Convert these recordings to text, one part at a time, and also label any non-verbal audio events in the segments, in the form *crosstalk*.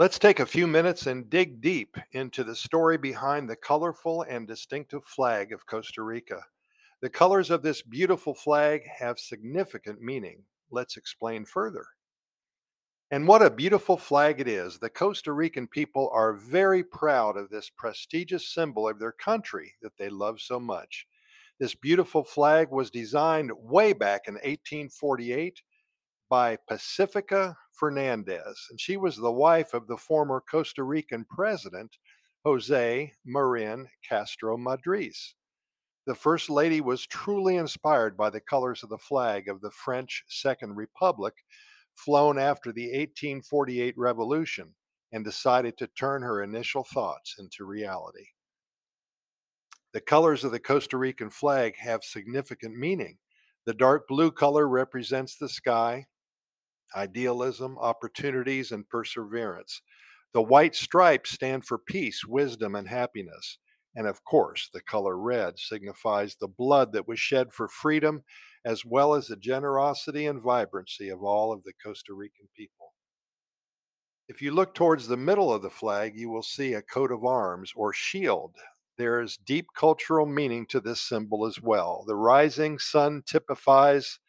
Let's take a few minutes and dig deep into the story behind the colorful and distinctive flag of Costa Rica. The colors of this beautiful flag have significant meaning. Let's explain further. And what a beautiful flag it is. The Costa Rican people are very proud of this prestigious symbol of their country that they love so much. This beautiful flag was designed way back in 1848 by Pacifica Fernandez, and she was the wife of the former Costa Rican president, Jose Maria Castro Madriz. The First Lady was truly inspired by the colors of the flag of the French Second Republic, flown after the 1848 revolution, and decided to turn her initial thoughts into reality. The colors of the Costa Rican flag have significant meaning. The dark blue color represents the sky, idealism, opportunities, and perseverance. The white stripes stand for peace, wisdom, and happiness. And of course, the color red signifies the blood that was shed for freedom, as well as the generosity and vibrancy of all of the Costa Rican people. If you look towards the middle of the flag, you will see a coat of arms or shield. There is deep cultural meaning to this symbol as well. The rising sun typifies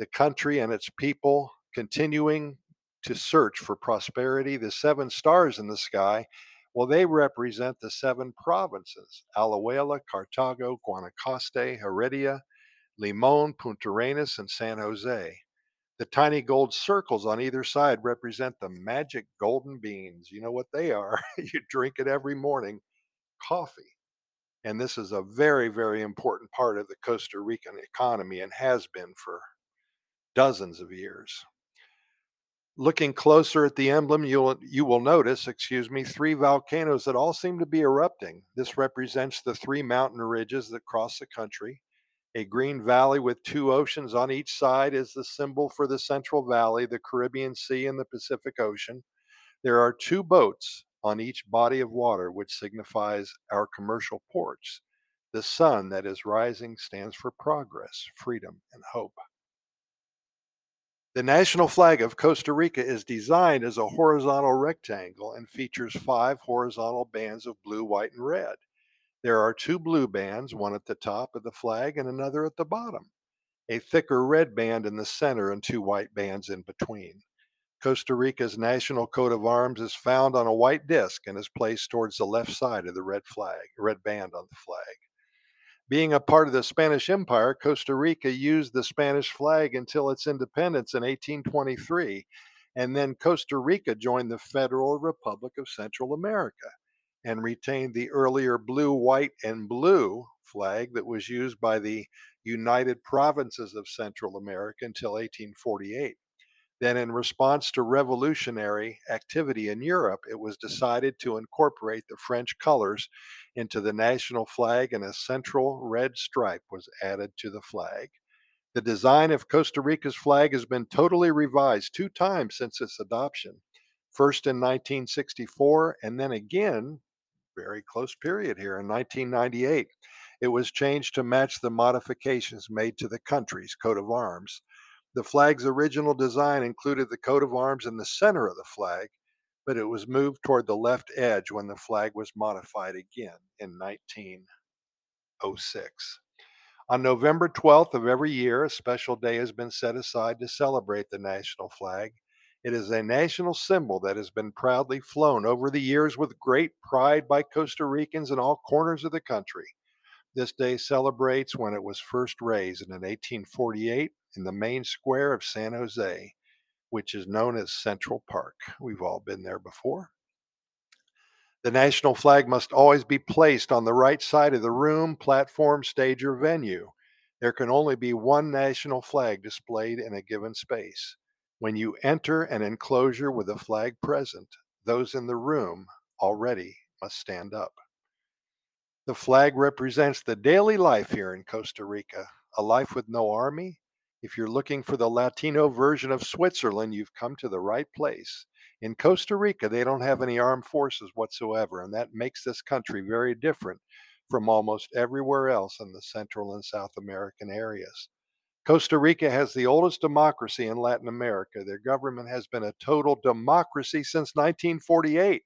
the country and its people, continuing to search for prosperity. The seven stars in the sky, well, they represent the seven provinces Alajuela, Cartago, Guanacaste, Heredia, Limon, Puntarenas, and San Jose. The tiny gold circles on either side represent the magic golden beans. You know what they are. *laughs* you drink it every morning coffee. And this is a very, very important part of the Costa Rican economy and has been for dozens of years. Looking closer at the emblem, you'll, you will notice, excuse me, three volcanoes that all seem to be erupting. This represents the three mountain ridges that cross the country. A green valley with two oceans on each side is the symbol for the Central Valley, the Caribbean Sea, and the Pacific Ocean. There are two boats on each body of water, which signifies our commercial ports. The sun that is rising stands for progress, freedom, and hope. The national flag of Costa Rica is designed as a horizontal rectangle and features five horizontal bands of blue, white, and red. There are two blue bands, one at the top of the flag and another at the bottom, a thicker red band in the center, and two white bands in between. Costa Rica's national coat of arms is found on a white disc and is placed towards the left side of the red flag, red band on the flag. Being a part of the Spanish Empire, Costa Rica used the Spanish flag until its independence in 1823. And then Costa Rica joined the Federal Republic of Central America and retained the earlier blue, white, and blue flag that was used by the United Provinces of Central America until 1848. Then, in response to revolutionary activity in Europe, it was decided to incorporate the French colors into the national flag, and a central red stripe was added to the flag. The design of Costa Rica's flag has been totally revised two times since its adoption. First in 1964, and then again, very close period here, in 1998. It was changed to match the modifications made to the country's coat of arms. The flag's original design included the coat of arms in the center of the flag, but it was moved toward the left edge when the flag was modified again in 1906. On November 12th of every year, a special day has been set aside to celebrate the national flag. It is a national symbol that has been proudly flown over the years with great pride by Costa Ricans in all corners of the country. This day celebrates when it was first raised in 1848 in the main square of San Jose, which is known as Central Park. We've all been there before. The national flag must always be placed on the right side of the room, platform, stage, or venue. There can only be one national flag displayed in a given space. When you enter an enclosure with a flag present, those in the room already must stand up. The flag represents the daily life here in Costa Rica, a life with no army. If you're looking for the Latino version of Switzerland, you've come to the right place. In Costa Rica, they don't have any armed forces whatsoever, and that makes this country very different from almost everywhere else in the Central and South American areas. Costa Rica has the oldest democracy in Latin America. Their government has been a total democracy since 1948.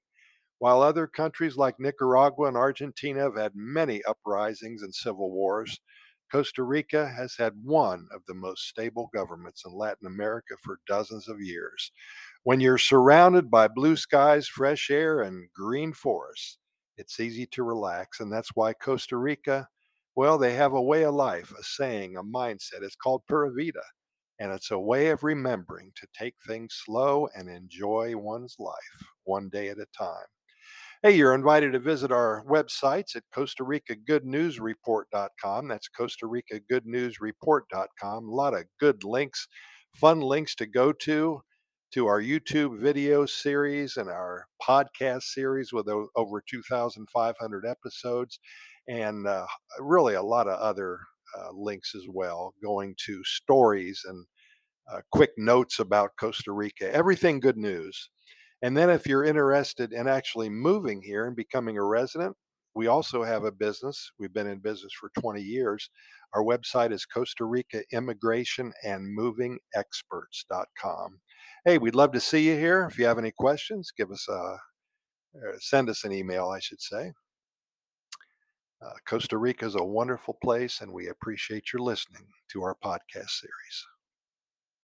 While other countries like Nicaragua and Argentina have had many uprisings and civil wars, Costa Rica has had one of the most stable governments in Latin America for dozens of years. When you're surrounded by blue skies, fresh air, and green forests, it's easy to relax. And that's why Costa Rica, well, they have a way of life, a saying, a mindset. It's called Pura Vida. And it's a way of remembering to take things slow and enjoy one's life one day at a time. Hey, you're invited to visit our websites at Costa Rica Good News Report.com. That's Costa Rica Good News Report.com. A lot of good links, fun links to go to, to our YouTube video series and our podcast series with over 2,500 episodes, and uh, really a lot of other uh, links as well, going to stories and uh, quick notes about Costa Rica. Everything good news. And then if you're interested in actually moving here and becoming a resident, we also have a business. We've been in business for 20 years. Our website is Costa Rica Immigration and Moving Experts.com. Hey, we'd love to see you here. If you have any questions, give us a uh, send us an email, I should say. Uh, Costa Rica is a wonderful place, and we appreciate your listening to our podcast series.